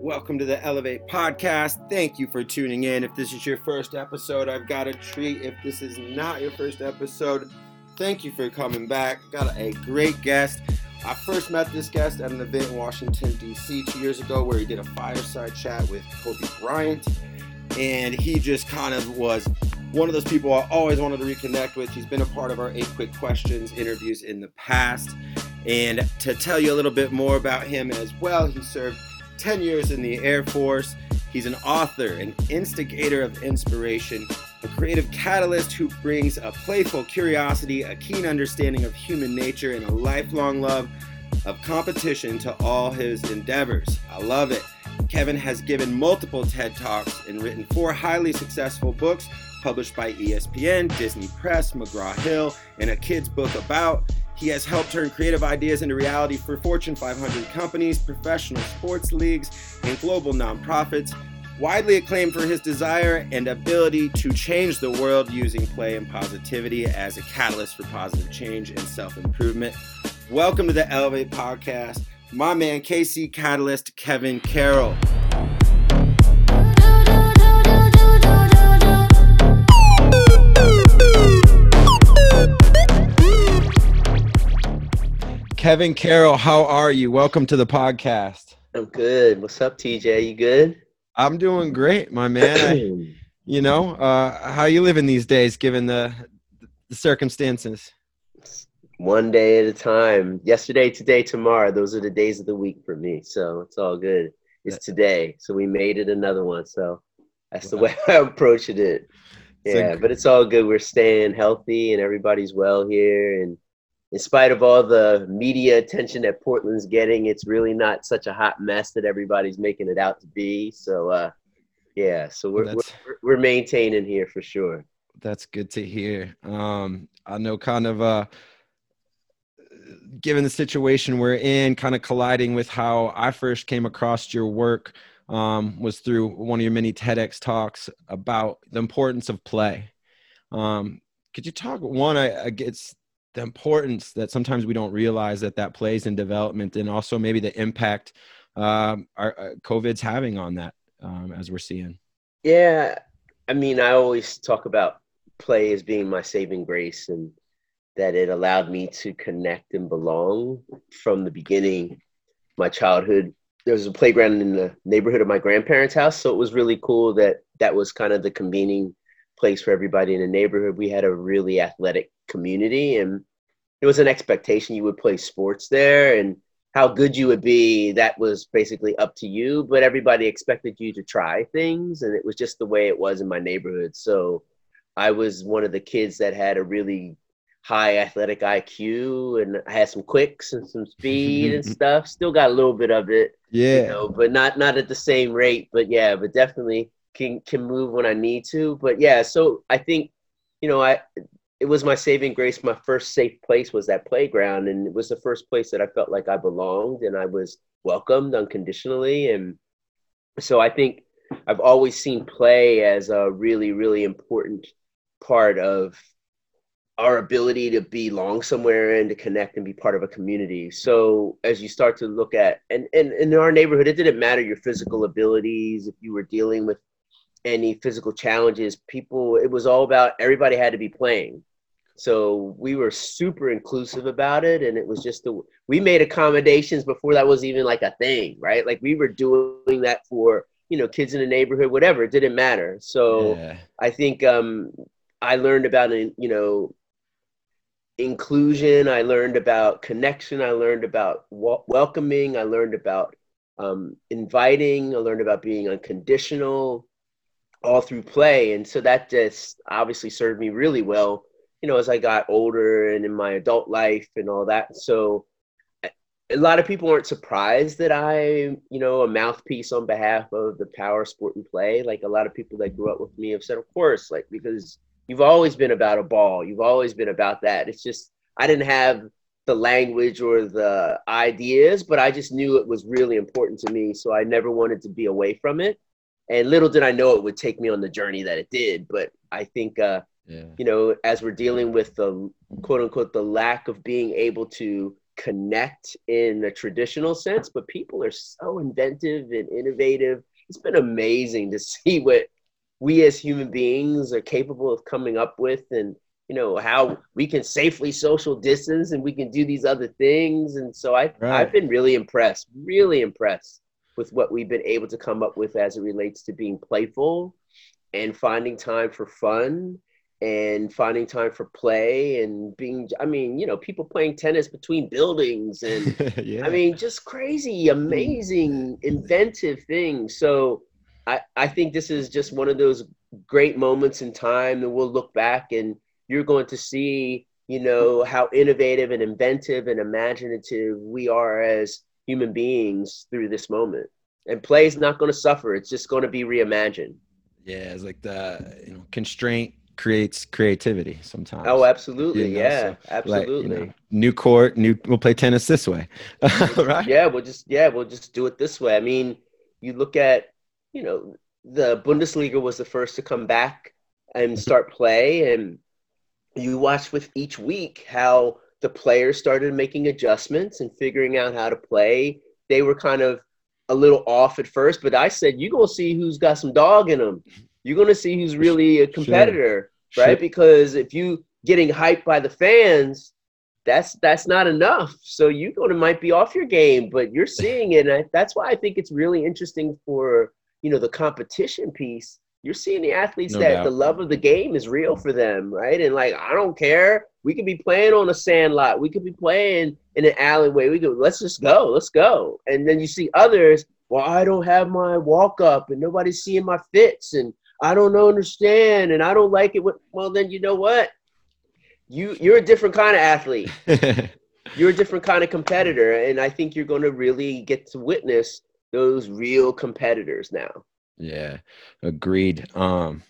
Welcome to the Elevate Podcast. Thank you for tuning in. If this is your first episode, I've got a treat. If this is not your first episode, thank you for coming back. Got a great guest. I first met this guest at an event in Washington, D.C. two years ago where he did a fireside chat with Kobe Bryant. And he just kind of was one of those people I always wanted to reconnect with. He's been a part of our eight quick questions interviews in the past. And to tell you a little bit more about him as well, he served 10 years in the Air Force. He's an author, an instigator of inspiration, a creative catalyst who brings a playful curiosity, a keen understanding of human nature, and a lifelong love of competition to all his endeavors. I love it. Kevin has given multiple TED Talks and written four highly successful books published by ESPN, Disney Press, McGraw Hill, and a kid's book about. He has helped turn creative ideas into reality for Fortune 500 companies, professional sports leagues, and global nonprofits. Widely acclaimed for his desire and ability to change the world using play and positivity as a catalyst for positive change and self improvement. Welcome to the Elevate Podcast, my man, KC Catalyst, Kevin Carroll. Kevin Carroll, how are you? Welcome to the podcast. I'm good. What's up, TJ? You good? I'm doing great, my man. I, you know, uh, how you living these days, given the the circumstances? One day at a time. Yesterday, today, tomorrow. Those are the days of the week for me. So it's all good. It's today. So we made it another one. So that's the way I'm approaching it. Yeah, but it's all good. We're staying healthy and everybody's well here and in spite of all the media attention that Portland's getting, it's really not such a hot mess that everybody's making it out to be. So, uh, yeah, so we're, we're, we're maintaining here for sure. That's good to hear. Um, I know, kind of, uh, given the situation we're in, kind of colliding with how I first came across your work um, was through one of your many TEDx talks about the importance of play. Um, could you talk one? I, I it's the importance that sometimes we don't realize that that plays in development and also maybe the impact um, our uh, COVID's having on that um, as we're seeing. Yeah, I mean, I always talk about play as being my saving grace and that it allowed me to connect and belong from the beginning. My childhood, there was a playground in the neighborhood of my grandparents' house, so it was really cool that that was kind of the convening place for everybody in the neighborhood. We had a really athletic community and it was an expectation you would play sports there and how good you would be that was basically up to you but everybody expected you to try things and it was just the way it was in my neighborhood. So i was one of the kids that had a really high athletic iq and i had some quicks and some speed and stuff. Still got a little bit of it yeah. you know, but not not at the same rate but yeah but definitely can can move when i need to. But yeah so i think you know i it was my saving grace. My first safe place was that playground, and it was the first place that I felt like I belonged and I was welcomed unconditionally. And so I think I've always seen play as a really, really important part of our ability to belong somewhere and to connect and be part of a community. So as you start to look at and, and, and in our neighborhood, it didn't matter your physical abilities, if you were dealing with any physical challenges, people it was all about everybody had to be playing. So we were super inclusive about it, and it was just the we made accommodations before that was even like a thing, right? Like we were doing that for you know kids in the neighborhood, whatever. It didn't matter. So yeah. I think um, I learned about you know inclusion. I learned about connection. I learned about w- welcoming. I learned about um, inviting. I learned about being unconditional, all through play, and so that just obviously served me really well you know, as I got older and in my adult life and all that. So a lot of people aren't surprised that I, you know, a mouthpiece on behalf of the power sport and play. Like a lot of people that grew up with me have said, of course, like because you've always been about a ball. You've always been about that. It's just I didn't have the language or the ideas, but I just knew it was really important to me. So I never wanted to be away from it. And little did I know it would take me on the journey that it did. But I think uh, yeah. you know, as we're dealing with the quote unquote the lack of being able to connect in a traditional sense, but people are so inventive and innovative. It's been amazing to see what we as human beings are capable of coming up with and you know how we can safely social distance and we can do these other things and so I, right. i've been really impressed really impressed with what we've been able to come up with as it relates to being playful and finding time for fun and finding time for play and being i mean you know people playing tennis between buildings and yeah. i mean just crazy amazing inventive things. So i i think this is just one of those great moments in time that we'll look back and you're going to see you know how innovative and inventive and imaginative we are as human beings through this moment. And play is not going to suffer it's just going to be reimagined. Yeah it's like the you know constraint creates creativity sometimes. Oh, absolutely. You know? Yeah, so, absolutely. Like, you know, new court, new. We'll play tennis this way, right? Yeah, we'll just yeah, we'll just do it this way. I mean, you look at you know the Bundesliga was the first to come back and mm-hmm. start play, and you watch with each week how the players started making adjustments and figuring out how to play. They were kind of a little off at first, but I said, you gonna see who's got some dog in them you're going to see who's really a competitor, sure. right? Sure. Because if you getting hyped by the fans, that's that's not enough. So you going to might be off your game, but you're seeing it. And I, that's why I think it's really interesting for you know the competition piece. You're seeing the athletes no that doubt. the love of the game is real for them, right? And like I don't care. We could be playing on a sand lot. We could be playing in an alleyway. We could let's just go. Let's go. And then you see others. Well, I don't have my walk up, and nobody's seeing my fits, and I don't understand and I don't like it. Well, then you know what? You you're a different kind of athlete. you're a different kind of competitor, and I think you're going to really get to witness those real competitors now. Yeah, agreed. Um,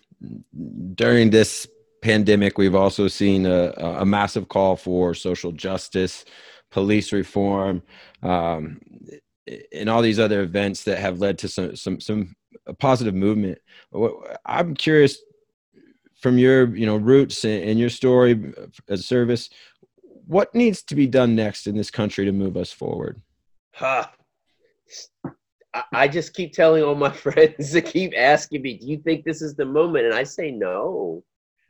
during this pandemic, we've also seen a, a massive call for social justice, police reform, um, and all these other events that have led to some some some a positive movement. I'm curious from your you know roots and your story as a service, what needs to be done next in this country to move us forward? Huh. I just keep telling all my friends to keep asking me, do you think this is the moment? And I say no.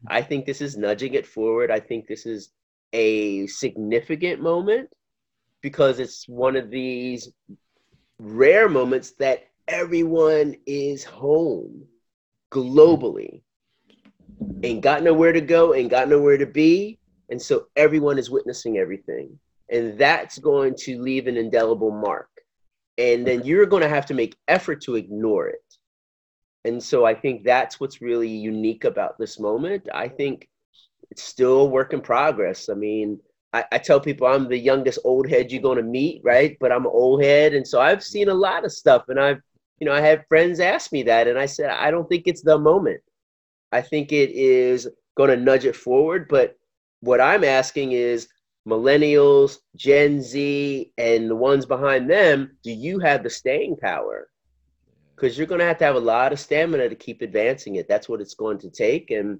I think this is nudging it forward. I think this is a significant moment because it's one of these rare moments that everyone is home globally. Ain't got nowhere to go, ain't got nowhere to be. And so everyone is witnessing everything. And that's going to leave an indelible mark. And then you're going to have to make effort to ignore it. And so I think that's what's really unique about this moment. I think it's still a work in progress. I mean, I, I tell people I'm the youngest old head you're going to meet, right? But I'm an old head. And so I've seen a lot of stuff and I've you know, I have friends ask me that, and I said, I don't think it's the moment. I think it is going to nudge it forward. But what I'm asking is millennials, Gen Z, and the ones behind them, do you have the staying power? Because you're going to have to have a lot of stamina to keep advancing it. That's what it's going to take. And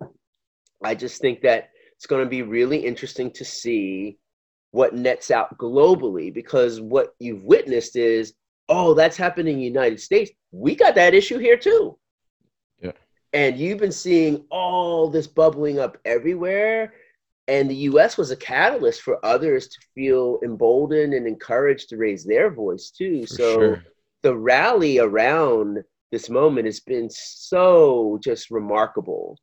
I just think that it's going to be really interesting to see what nets out globally because what you've witnessed is oh, that's happening in the United States. We got that issue here too. Yeah. And you've been seeing all this bubbling up everywhere. And the US was a catalyst for others to feel emboldened and encouraged to raise their voice too. For so sure. the rally around this moment has been so just remarkable.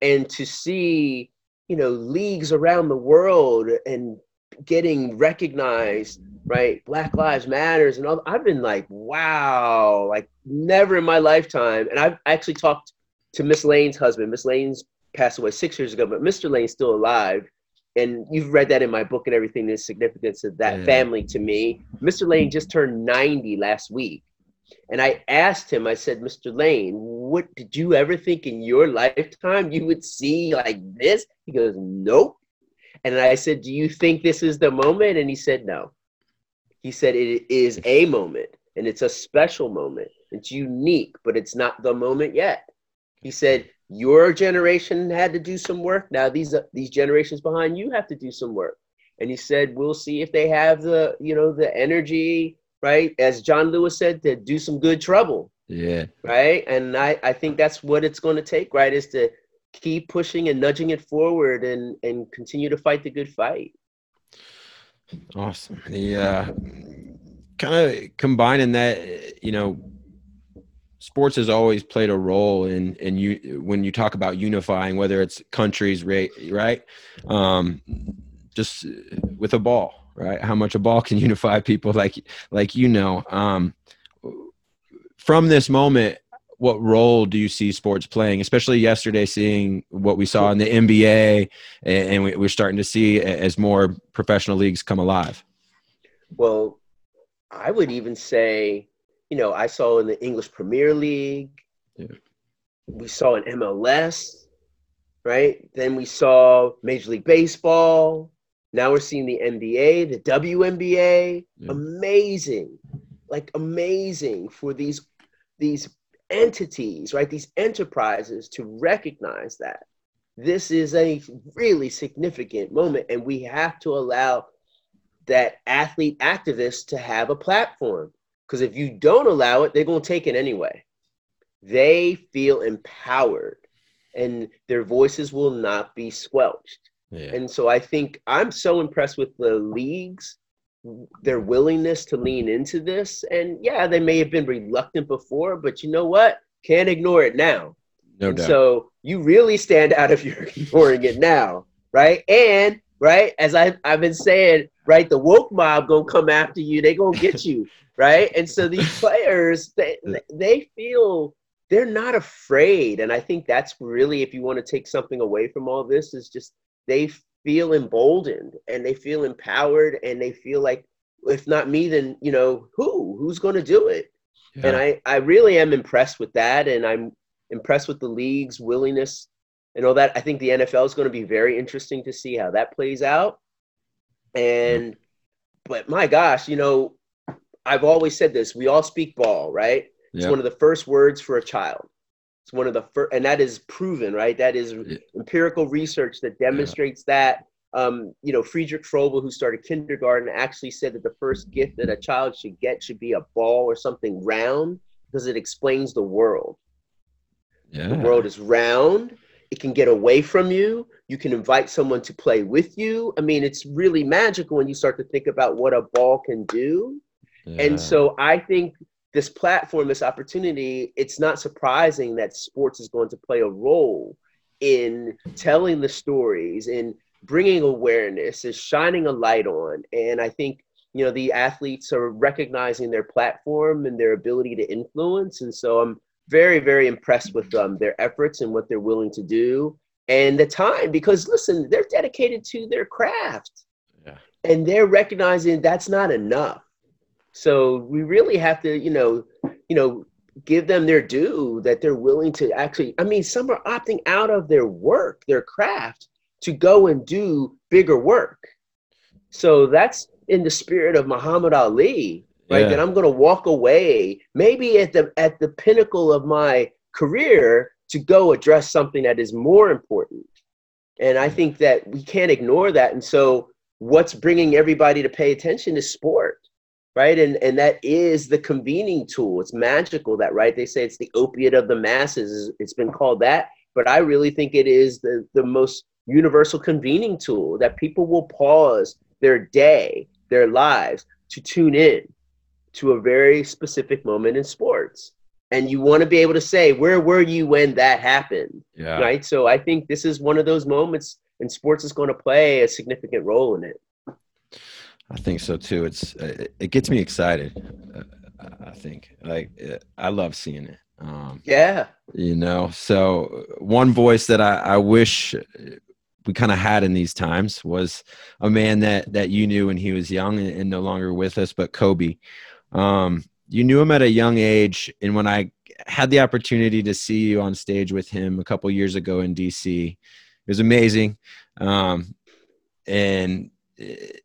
And to see, you know, leagues around the world and getting recognized right? Black lives matters and all i've been like wow like never in my lifetime. And i've actually talked to miss lane's husband. Miss lane's passed away six years ago but mr lane's still alive. And you've read that in my book and everything the significance of that yeah. family to me. Mr lane just turned 90 last week. And i asked him i said mr lane what did you ever think in your lifetime you would see like this? He goes nope and I said, Do you think this is the moment? And he said, No. He said, It is a moment and it's a special moment. It's unique, but it's not the moment yet. He said, Your generation had to do some work. Now, these, these generations behind you have to do some work. And he said, we'll see if they have the, you know, the energy, right? As John Lewis said, to do some good trouble. Yeah. Right. And I, I think that's what it's going to take, right? Is to keep pushing and nudging it forward and, and continue to fight the good fight. Awesome. The uh, kind of combining that, you know, sports has always played a role in in you when you talk about unifying, whether it's countries, right? Right. Um, just with a ball, right? How much a ball can unify people, like like you know. Um, from this moment, what role do you see sports playing especially yesterday seeing what we saw in the nba and we're starting to see as more professional leagues come alive well i would even say you know i saw in the english premier league yeah. we saw in mls right then we saw major league baseball now we're seeing the nba the WNBA. Yeah. amazing like amazing for these these entities, right, these enterprises to recognize that this is a really significant moment and we have to allow that athlete activists to have a platform. Because if you don't allow it they're going to take it anyway. They feel empowered and their voices will not be squelched. Yeah. and so i think i'm so impressed with the leagues their willingness to lean into this. And yeah, they may have been reluctant before, but you know what? Can't ignore it now. No and doubt. So you really stand out if you're ignoring it now, right? And right, as I, I've been saying, right, the woke mob gonna come after you. They gonna get you, right? And so these players, they they feel they're not afraid, and I think that's really, if you want to take something away from all this, is just they feel emboldened and they feel empowered and they feel like if not me then you know who who's going to do it? Yeah. and i i really am impressed with that and i'm impressed with the league's willingness and all that. I think the nfl is going to be very interesting to see how that plays out. And but my gosh you know i've always said this we all speak ball right? It's one of the first words for a child it's one of the first, and that is proven, right? That is yeah. empirical research that demonstrates yeah. that. Um, you know, Friedrich Froebel, who started kindergarten, actually said that the first gift that a child should get should be a ball or something round because it explains the world. Yeah. The world is round. It can get away from you. You can invite someone to play with you. I mean, it's really magical when you start to think about what a ball can do. Yeah. And so I think this platform, this opportunity, it's not surprising that sports is going to play a role in telling the stories and bringing awareness, is shining a light on. And I think you know the athletes are recognizing their platform and their ability to influence. And so I'm very, very impressed with um, their efforts and what they're willing to do and the time because listen, they're dedicated to their craft. Yeah. And they're recognizing that's not enough so we really have to, you know, you know, give them their due that they're willing to actually. I mean, some are opting out of their work, their craft, to go and do bigger work. So that's in the spirit of Muhammad Ali, right? Yeah. That I'm going to walk away, maybe at the at the pinnacle of my career, to go address something that is more important. And I think that we can't ignore that. And so, what's bringing everybody to pay attention is sport right? And and that is the convening tool. It's magical that right they say it's the opiate of the masses it's been called that. But i really think it is the the most universal convening tool that people will pause their day their lives to tune in to a very specific moment in sports. And you want to be able to say where were you when that happened? Yeah. right? So i think this is one of those moments and sports is going to play a significant role in it I think so too. It's it gets me excited. Uh, I think like I love seeing it. Um, yeah. You know, so one voice that I, I wish we kind of had in these times was a man that that you knew when he was young and, and no longer with us, but Kobe. Um, you knew him at a young age, and when I had the opportunity to see you on stage with him a couple years ago in DC, it was amazing. Um, and it,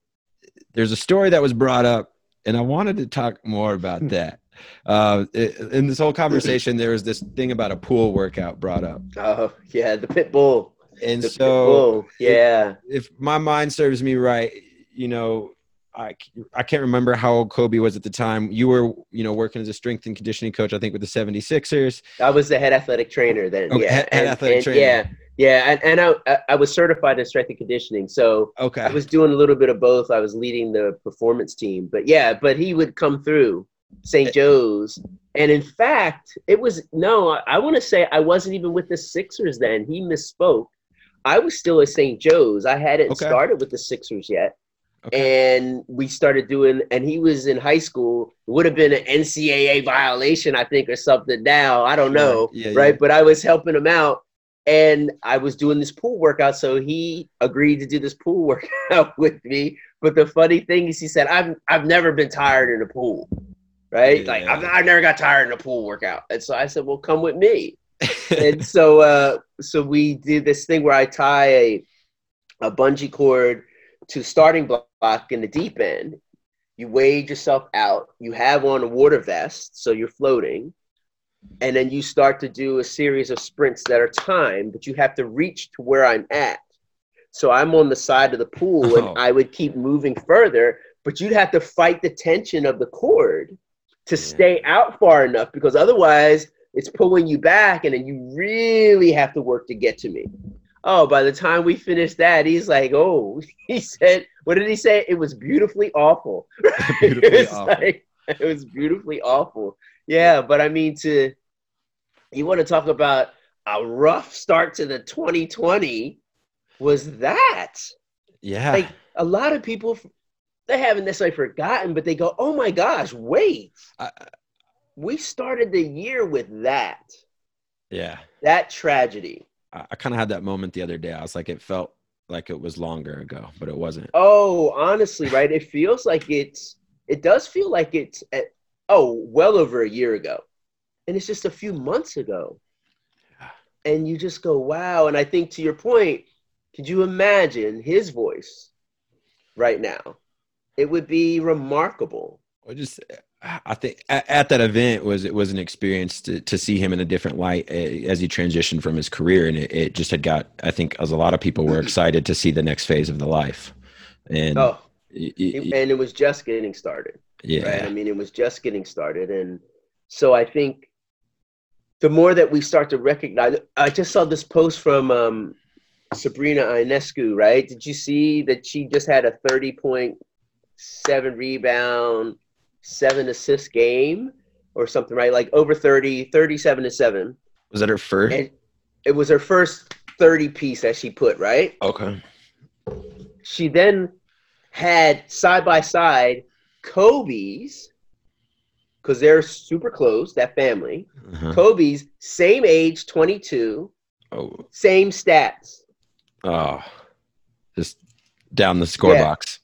there's a story that was brought up, and I wanted to talk more about hmm. that. Uh, in this whole conversation, there was this thing about a pool workout brought up. Oh yeah, the pit bull. And the so, yeah, if, if, my mind serves me right, you know, I, I can't remember how old Kobe was at the time. You were, you know, working as a strength and conditioning coach, I think, with the 76ers. I was the head athletic trainer then. Okay, yeah. head- head and, athletic trainer. Yeah. Yeah. And, and I, I- was certified in strength and conditioning. So Okay. I was doing a little bit of both. I was leading the performance team. But yeah, but he would come through St. Eh. Joe's. And in fact, it was no, I, I want to say I wasn't even with the Sixers then. He misspoke. I was still at St. Joe's. I hadn't Okay. started with the Sixers yet. Okay. And we started doing, and he was in high school. Would have been an NCAA violation, I think, or something now. I don't know. Yeah, right. yeah. But I was helping him out and I was doing this pool workout. So he agreed to do this pool workout with me. But the funny thing is, he said, I've, I've never been tired in a pool. Right. Like, I've, I never got tired in a pool workout. And so I said, well, come with me and so uh so we did this thing where I tie a a bungee cord to starting block in the deep end. You wade yourself out. You have on a water vest, so you're floating, and then you start to do a series of sprints that are timed, but you have to reach to where I'm at. So I'm on the side of the pool, Oh. and I would keep moving further, but you'd have to fight the tension of the cord to Yeah. stay out far enough because otherwise it's pulling you back and then you really have to work to get to me. Oh, by the time we finished that, he's like, oh, he said, what did he say? It was beautifully awful. Beautifully it was awful. like- it was beautifully awful. Yeah, but I mean, to you want to talk about a rough start to the 2020 was that yeah. like a lot of people they haven't necessarily forgotten, but they go, oh my gosh, wait, I- we started the year with that yeah. that tragedy. I, I kind of had that moment the other day. I was like, it felt like it was longer ago, but it wasn't. Oh, honestly, right? It feels like it's. It does feel like it's. At, oh, well over a year ago, and it's just a few months ago. And you just go, wow. And I think to your point, could you imagine his voice right now? It would be remarkable. I just, I think at, at that event was it was an experience to, to see him in a different light eh, as he transitioned from his career, and it, it just had got. I think as a lot of people were excited to see the next phase of the life, and Oh, y- y- and it was just getting started. Yeah, right? I mean, it was just getting started, and so I think the more that we start to recognize, I just saw this post from um, Sabrina Ionescu, right? Did you see that she just had a thirty point seven rebound, seven assist game or something, right? Like over 30, 37 to seven, was that her first? and it was her first thirty piece that she put, right? okay, she then had side by side Kobe's because they're super close, that family. uh-huh. Kobe's same age, 22, oh, same stats. oh, just down the score Yeah. box.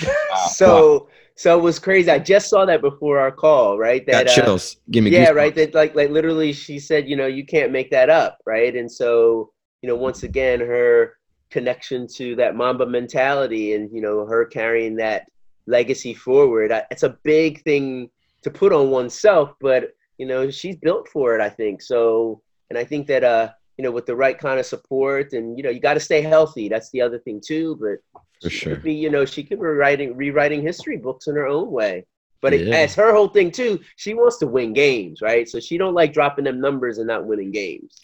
Wow. So so it was crazy. I just saw that before our call, right? got That uh, chills. Give me yeah, goosebumps. right. That like like literally she said, you know, you can't make that up, right? And so, you know, once again, her connection to that Mamba mentality and you know, her carrying that legacy forward. I, it's a big thing to put on oneself, but you know, she's built for it, I think. So, and I think that uh, you know, with the right kind of support and you know, you got to stay healthy. That's the other thing too, but For she sure. could be, you know, she could be writing rewriting history books in her own way. But Yeah. as her whole thing too, she wants to win games, right? So she don't like dropping them numbers and not winning games.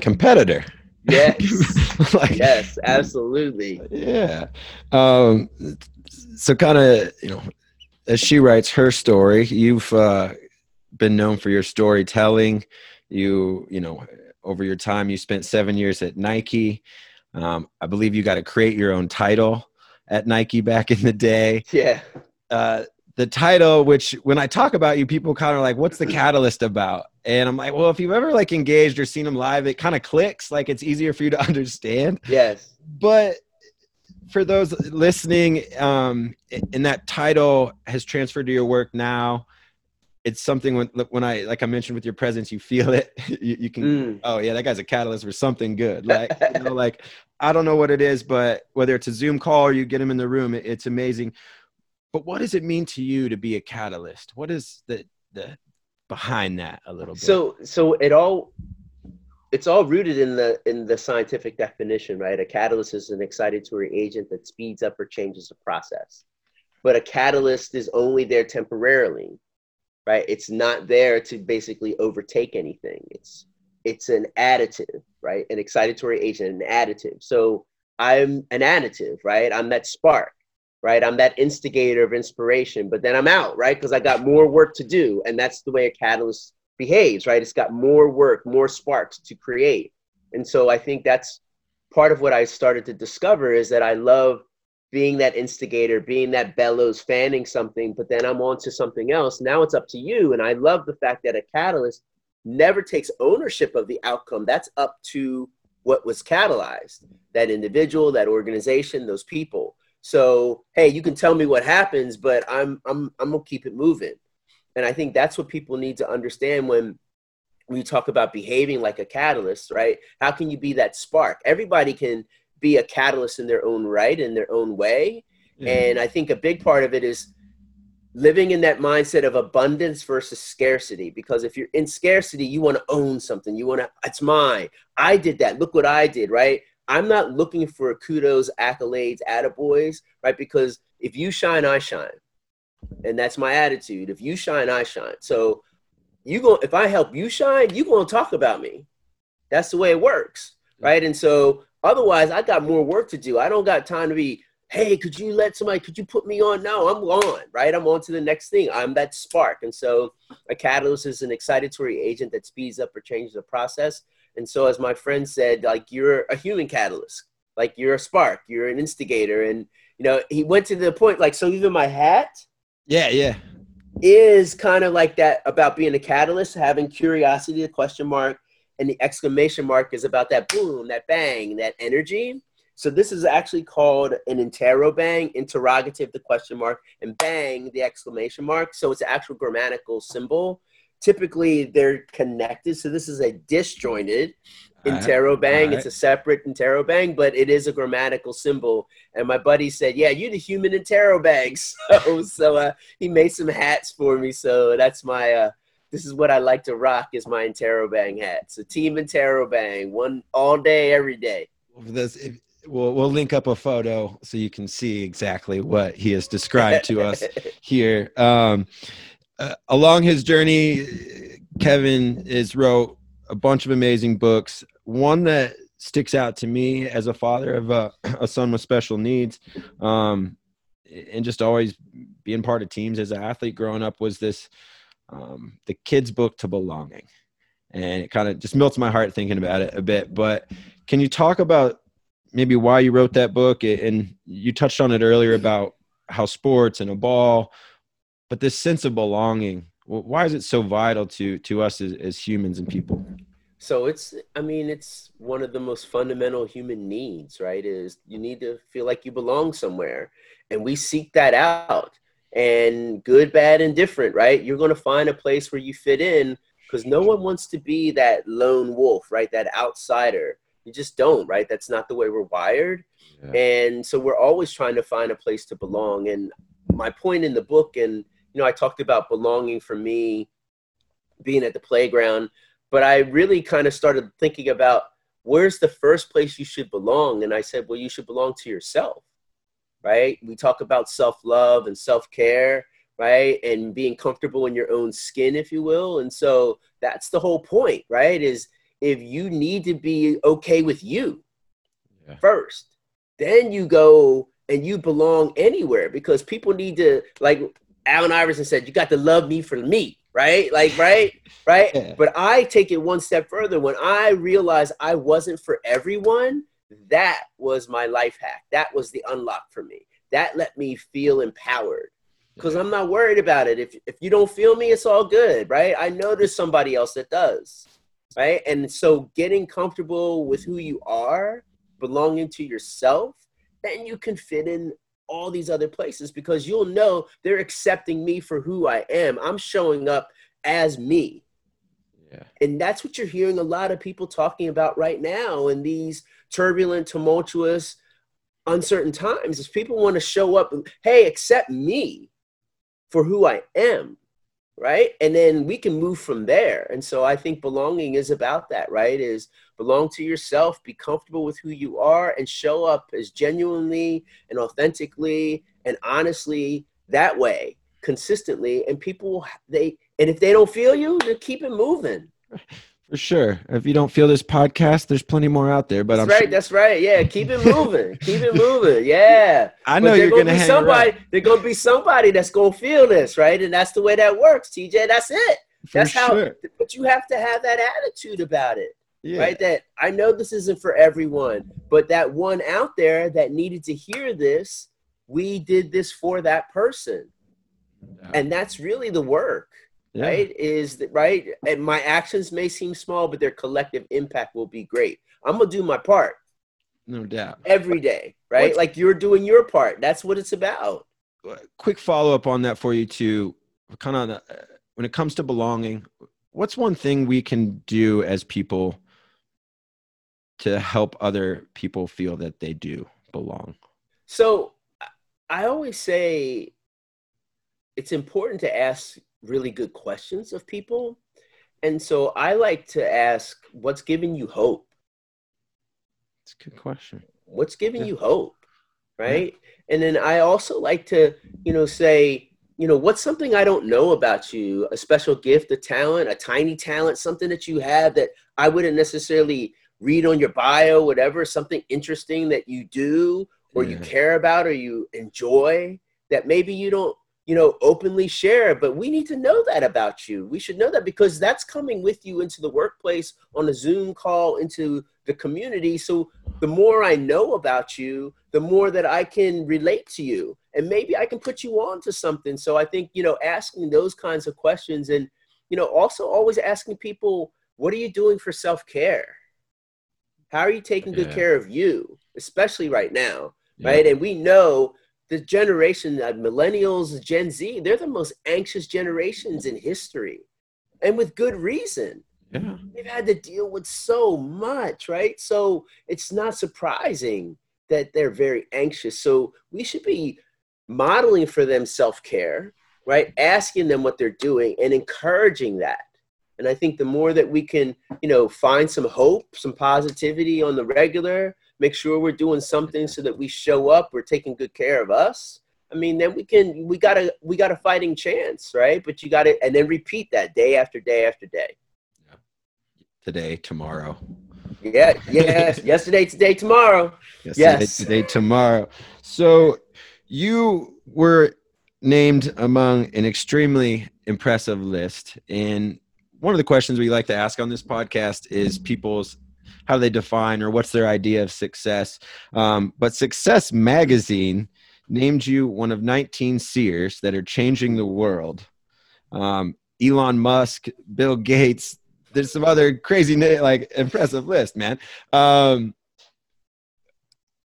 competitor. Yes, like, yes, absolutely. yeah. Um, so kind of, you know, as she writes her story, you've uh, been known for your storytelling. You, you know, over your time, you spent seven years at Nike. Um, I believe you got to create your own title at Nike back in the day. Yeah, uh, the title, which when I talk about you, people kind of like, what's the catalyst about? And I'm like, well, if you've ever like engaged or seen them live, it kind of clicks. Like it's easier for you to understand. yes, But for those listening, um, and that title has transferred to your work now. It's something when when I like I mentioned with your presence, you feel it. you, you can Mm. oh yeah, that guy's a catalyst for something good. Like you know, like I don't know what it is, but whether it's a Zoom call or you get him in the room, it, it's amazing. But what does it mean to you to be a catalyst? What is the the behind that a little bit? So so it all it's all rooted in the in the scientific definition, right? A catalyst is an excitatory agent that speeds up or changes a process. But a catalyst is only there temporarily, right? It's not there to basically overtake anything. It's it's an additive, right? An excitatory agent, an additive. So I'm an additive, right? I'm that spark, right? I'm that instigator of inspiration, but then I'm out, right? Because I got more work to do. And that's the way a catalyst behaves, right? It's got more work, more sparks to create. And so I think that's part of what I started to discover is that I love being that instigator, being that bellows, fanning something, but then I'm on to something else. Now it's up to you. And I love the fact that a catalyst never takes ownership of the outcome. That's up to what was catalyzed that individual, that organization, those people. So, hey, you can tell me what happens, but I'm I'm I'm gonna keep it moving. And I think that's what people need to understand when we talk about behaving like a catalyst, right? How can you be that spark? Everybody can be a catalyst in their own right, in their own way. Mm-hmm. And I think a big part of it is living in that mindset of abundance versus scarcity. Because if you're in scarcity, you want to own something. You want to, it's mine. I did that. Look what I did, right? I'm not looking for kudos, accolades, attaboys, right? Because if you shine, I shine and that's my attitude. If you shine, I shine. So you go. If I help you shine, you gonna talk about me. That's the way it works, right? And so otherwise, I got more work to do. I don't got time to be. Hey, could you let somebody? Could you put me on? No, I'm on. Right, I'm on to the next thing. I'm that spark, and so a catalyst is an excitatory agent that speeds up or changes the process. And so, as my friend said, like you're a human catalyst, like you're a spark, you're an instigator, and you know he went to the point like so. Even my hat yeah, yeah. Is kind of like that about being a catalyst, having curiosity, the question mark, and the exclamation mark is about that boom, that bang, that energy. So this is actually called an interrobang, interrogative, the question mark, and bang, the exclamation mark. So it's an actual grammatical symbol. Typically, they're connected. So this is a disjointed interrobang. Right. It's a separate interrobang, but it is a grammatical symbol. And my buddy said, "Yeah, you're the human interrobang." So, so uh, he made some hats for me. So that's my. Uh, this is what I like to rock is my interrobang hat. So team interrobang, one all day, every day. This, if, we'll we'll link up a photo so you can see exactly what he has described to us here. Um, uh, along his journey, Kevin is wrote a bunch of amazing books. One that sticks out to me as a father of a, a son with special needs um, and just always being part of teams as an athlete growing up was this um, the kids book to belonging. And it kind of just melts my heart thinking about it a bit but can you talk about maybe why you wrote that book? And you touched on it earlier about how sports and a ball but this sense of belonging why is it so vital to to us as, as humans and people? So it's i mean it's one of the most fundamental human needs right is you need to feel like you belong somewhere and we seek that out. And good bad and different right? You're going to find a place where you fit in because no one wants to be that lone wolf right that outsider. You just don't right? That's not the way we're wired. Yeah. and so we're always trying to find a place to belong. And my point in the book and you know i talked about belonging for me being at the playground but I really kind of started thinking about where's the first place you should belong? And I said, well, you should belong to yourself, right? We talk about self love and self care, right? And being comfortable in your own skin, if you will. And so that's the whole point, right? Is if you need to be okay with you yeah. first, then you go and you belong anywhere because people need to, like Allen Iverson said, you got to love me for me right? Like, right, right. Yeah. But I take it one step further. When I realized I wasn't for everyone, that was my life hack. That was the unlock for me. That let me feel empowered because I'm not worried about it. If if you don't feel me, it's all good, right? I know there's somebody else that does, right? And so getting comfortable with who you are, belonging to yourself, then you can fit in all these other places because you'll know they're accepting me for who I am. I'm showing up as me. Yeah. And that's what you're hearing a lot of people talking about right now in these turbulent, tumultuous, uncertain times is people want to show up, hey, accept me for who I am. Right? And then we can move from there. And so i think belonging is about that right? Is belong to yourself be comfortable with who you are and show up as genuinely and authentically and honestly that way consistently. And people they and if they don't feel you then keep it moving for sure. If you don't feel this podcast, there's plenty more out there. But that's I'm right. sure- That's right. Yeah, keep it moving. keep it moving. Yeah. I know you're gonna be hang somebody. around. There's gonna be somebody that's gonna feel this, right? And that's the way that works, TJ. That's it. For That's how. But you have to have that attitude about it, Yeah. right? That I know this isn't for everyone, but that one out there that needed to hear this, we did this for that person, Yeah. and that's really the work Yeah. right is that right and my actions may seem small but their collective impact will be great i'm gonna do my part No doubt. every day right What's- like you're doing your part that's what it's about quick follow up on that for you too. Kind of uh, when it comes to belonging, what's one thing we can do as people to help other people feel that they do belong? so i always say it's important to ask really good questions of people. And so i like to ask what's giving you hope? It's a good question. what's giving Yeah. you hope right? And then i also like to you know say you know what's something i don't know about you? A special gift a talent a tiny talent something that you have that i wouldn't necessarily read on your bio whatever something interesting that you do or you care about or you enjoy that maybe you don't you know openly share but we need to know that about you we should know that because that's coming with you into the workplace on a zoom call into the community so the more i know about you the more that i can relate to you and maybe i can put you on to something so i think you know asking those kinds of questions and you know also always asking people what are you doing for self-care how are you taking good Yeah. care of you especially right now Yeah. right? And we know the generation of millennials, Gen Z, they're the most anxious generations in history, and with good reason. Yeah. They've had to deal with so much, right? So it's not surprising that they're very anxious. So we should be modeling for them self care, right? Asking them what they're doing and encouraging that. And I think the more that we can, you know, find some hope, some positivity on the regular, make sure we're doing something so that we show up, we're taking good care of us. I mean, then we can, we got a, we got a fighting chance, right? But you got to, and then repeat that day after day after day. Yeah. Today, tomorrow. Yeah, yes, yesterday, today, tomorrow. Yesterday, Yes. today, tomorrow. So you were named among an extremely impressive list. And one of the questions we like to ask on this podcast is people's how do they define or what's their idea of success. Um, but Success Magazine named you one of 19 seers that are changing the world. Um, Elon Musk, Bill Gates, there's some other crazy, like impressive list, man. Um,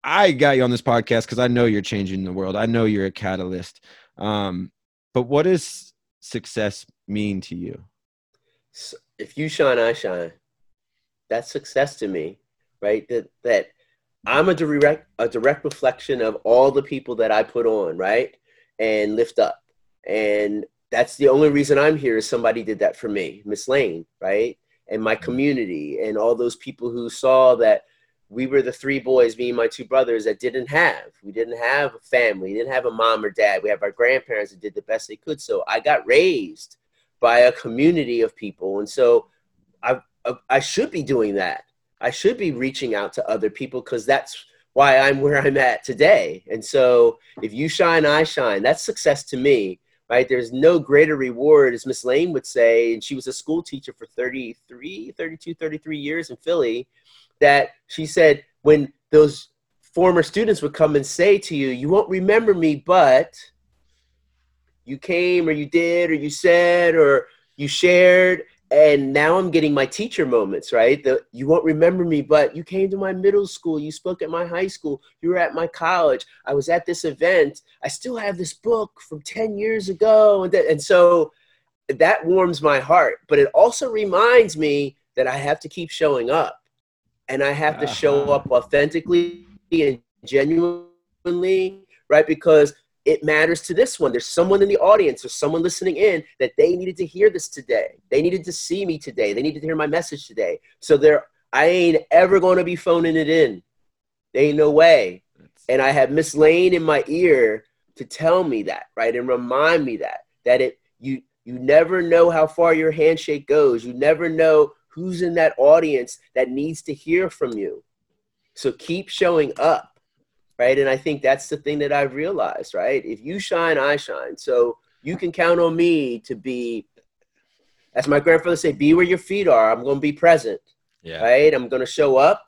I got you on this podcast because I know you're changing the world. I know you're a catalyst. Um, but what does success mean to you? If you shine, I shine. That's success to me, right? That that I'm a direct a direct reflection of all the people that I put on, right, and lift up. And that's the only reason I'm here is somebody did that for me, Miss Lane, right, and my mm-hmm. community, and all those people who saw that we were the three boys, me and my two brothers, that didn't have. We didn't have a family, We didn't have a mom or dad. We have our grandparents that did the best they could. So I got raised by a community of people, and so I I should be doing that. I should be reaching out to other people because that's why I'm where I'm at today. And so if you shine, I shine. That's success to me, right? There's no greater reward, as Miss Lane would say, and she was a school teacher for 33, 32, 33 years in Philly, that she said when those former students would come and say to you, you won't remember me, but you came or you did or you said or you shared and now I'm getting my teacher moments, right? The, you won't remember me, but you came to my middle school, you spoke at my high school, you were at my college, I was at this event, I still have this book from 10 years ago. And, that, and so that warms my heart, but it also reminds me that I have to keep showing up and I have to show Uh-huh. up authentically and genuinely, right? Because it matters to this one. There's someone in the audience or someone listening in that they needed to hear this today. They needed to see me today. They needed to hear my message today. So there, I ain't ever going to be phoning it in. There ain't no way. And I have Miss Lane in my ear to tell me that, right, and remind me that that it you you never know how far your handshake goes. You never know who's in that audience that needs to hear from you. So keep showing up, right? And I think that's the thing that I've realized, right? If you shine, I shine. So you can count on me to be, as my grandfather say, be where your feet are. I'm going to be present, Yeah. right? I'm going to show up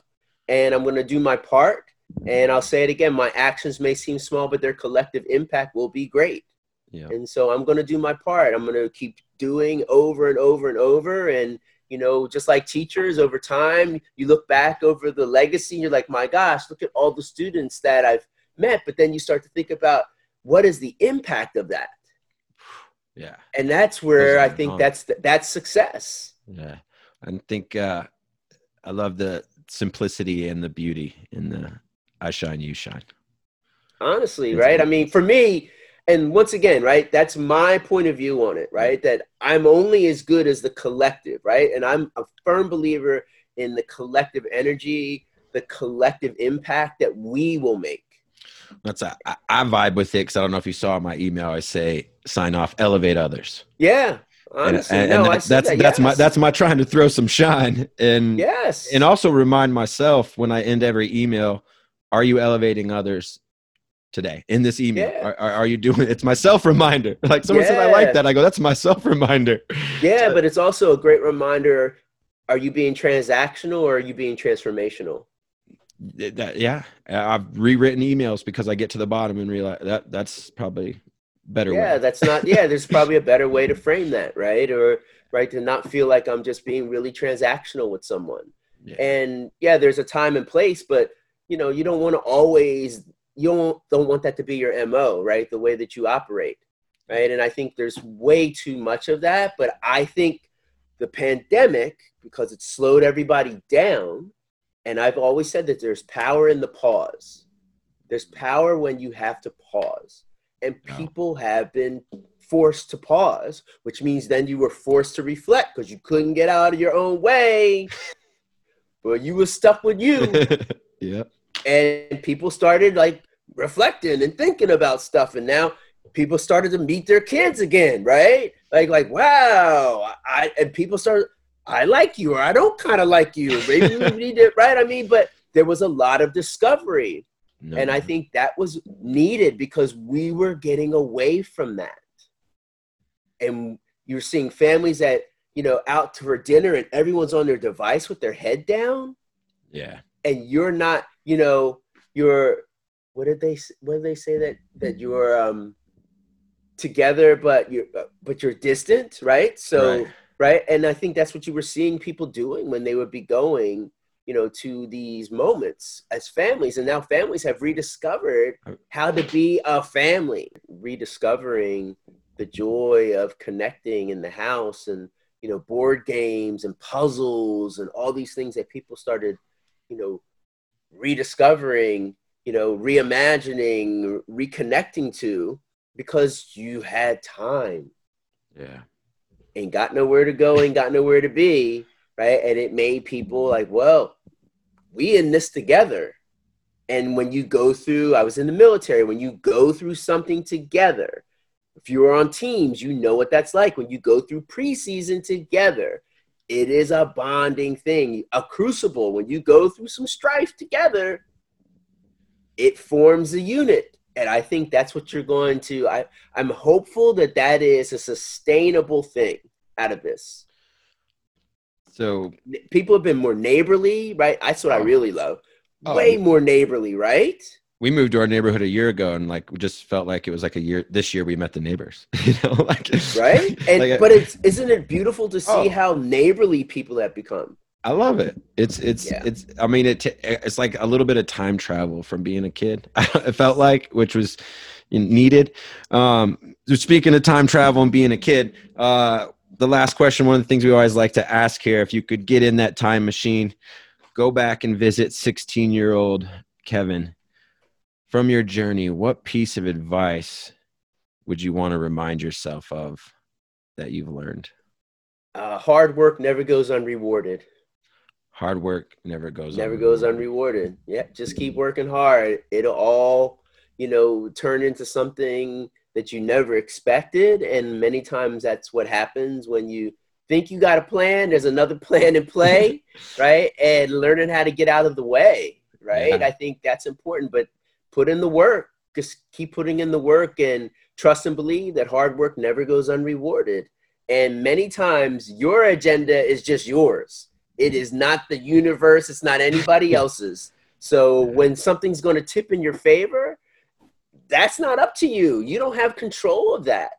and I'm going to do my part. And I'll say it again my actions may seem small, but their collective impact will be great. Yeah. And so I'm going to do my part. I'm going to keep doing over and over and over. And, you know, just like teachers over time, you look back over the legacy and you're like, my gosh, look at all the students that I've met. But then you start to think about what is the impact of that? Yeah. And that's where Goes I think that's, that's success. Yeah. I think uh, I love the simplicity and the beauty in the I shine, you shine. honestly It's right i mean for me and once again right that's my point of view on it right that i'm only as good as the collective right and i'm a firm believer in the collective energy the collective impact that we will make That's I, I I vibe with it because I don't know if you saw my email. I say sign off, elevate others. yeah And- honestly and, no, and that- that's that, that's my that's my trying to throw some shine and yes and also remind myself when I end every email, are you elevating others today in this email? Yeah. Are, are, you doing it's my self reminder? Like someone said I like that. I go, that's my self reminder. yeah but it's also a great reminder are you being transactional or are you being transformational That, yeah. I've rewritten emails because I get to the bottom and realize that that's probably better yeah way. that's not yeah there's probably a better way to frame that right or right to not feel like i'm just being really transactional with someone Yeah. and yeah there's a time and place but you know you don't want to always you don't don't want that to be your mo right? The way that you operate right? And i think there's way too much of that but i think the pandemic because it slowed everybody down and i've always said that there's power in the pause. There's power when you have to pause. And people have been forced to pause which means then you were forced to reflect because you couldn't get out of your own way. But you were stuck with you. Yeah. And people started like reflecting and thinking about stuff and now people started to meet their kids again right? Like like wow i and people started i like you or i don't kind of like you maybe we need it right? I mean but there was a lot of discovery No, and i think that was needed because we were getting away from that. And you're seeing families that you know out for dinner and everyone's on their device with their head down. Yeah. and you're not you know you're what did they what did they say that that you're um together but you're but you're distant right so Right. right. and i think that's what you were seeing people doing when they would be going you know to these moments as families and now families have rediscovered how to be a family rediscovering the joy of connecting in the house and you know board games and puzzles and all these things that people started you know rediscovering you know reimagining reconnecting to because you had time Yeah. ain't got nowhere to go, ain't got nowhere to be, right? And it made people like, well, we in this together. And when you go through, I was in the military, when you go through something together, if you are on teams, you know what that's like. When you go through preseason together, it is a bonding thing, a crucible. When you go through some strife together, it forms a unit. And I think that's what you're going to. I, I'm hopeful that that is a sustainable thing out of this. So People have been more neighborly, right? That's what I Oh. really love. Oh. Way more neighborly, right? We moved to our neighborhood a year ago and like we just felt like it was like a year this year we met the neighbors you know like Right? And like, but it's isn't it beautiful to see Oh. how neighborly people have become? i love it it's it's Yeah. it's i mean it t- it's like a little bit of time travel from being a kid it felt like which was needed um speaking of time travel and being a kid uh the last question one of the things we always like to ask here if you could get in that time machine go back and visit 16 year old kevin from your journey, what piece of advice would you want to remind yourself of that you've learned? Uh, hard work never goes unrewarded. Hard work never goes never goes unrewarded. Yeah, just keep working hard. It'll all, you know, turn into something that you never expected. And many times that's what happens when you think you got a plan, there's another plan in play, right? And learning how to get out of the way, right? Yeah. I think that's important. But put in the work. Just keep putting in the work and trust and believe that hard work never goes unrewarded. And many times your agenda is just yours. It is not the universe, it's not anybody else's. So when something's going to tip in your favor, that's not up to you. You don't have control of that.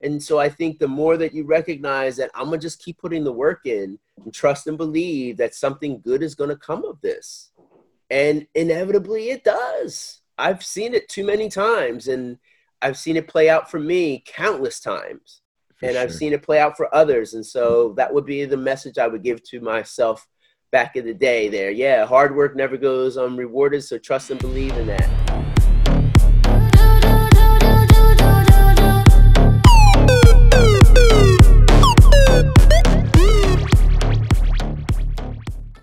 And so I think the more that you recognize that I'm going to just keep putting the work in and trust and believe that something good is going to come of this. And inevitably it does. I've seen it too many times and I've seen it play out for me countless times. For and sure. I've seen it play out for others. And so that would be the message I would give to myself back in the day there. Yeah, hard work never goes unrewarded, so trust and believe in that.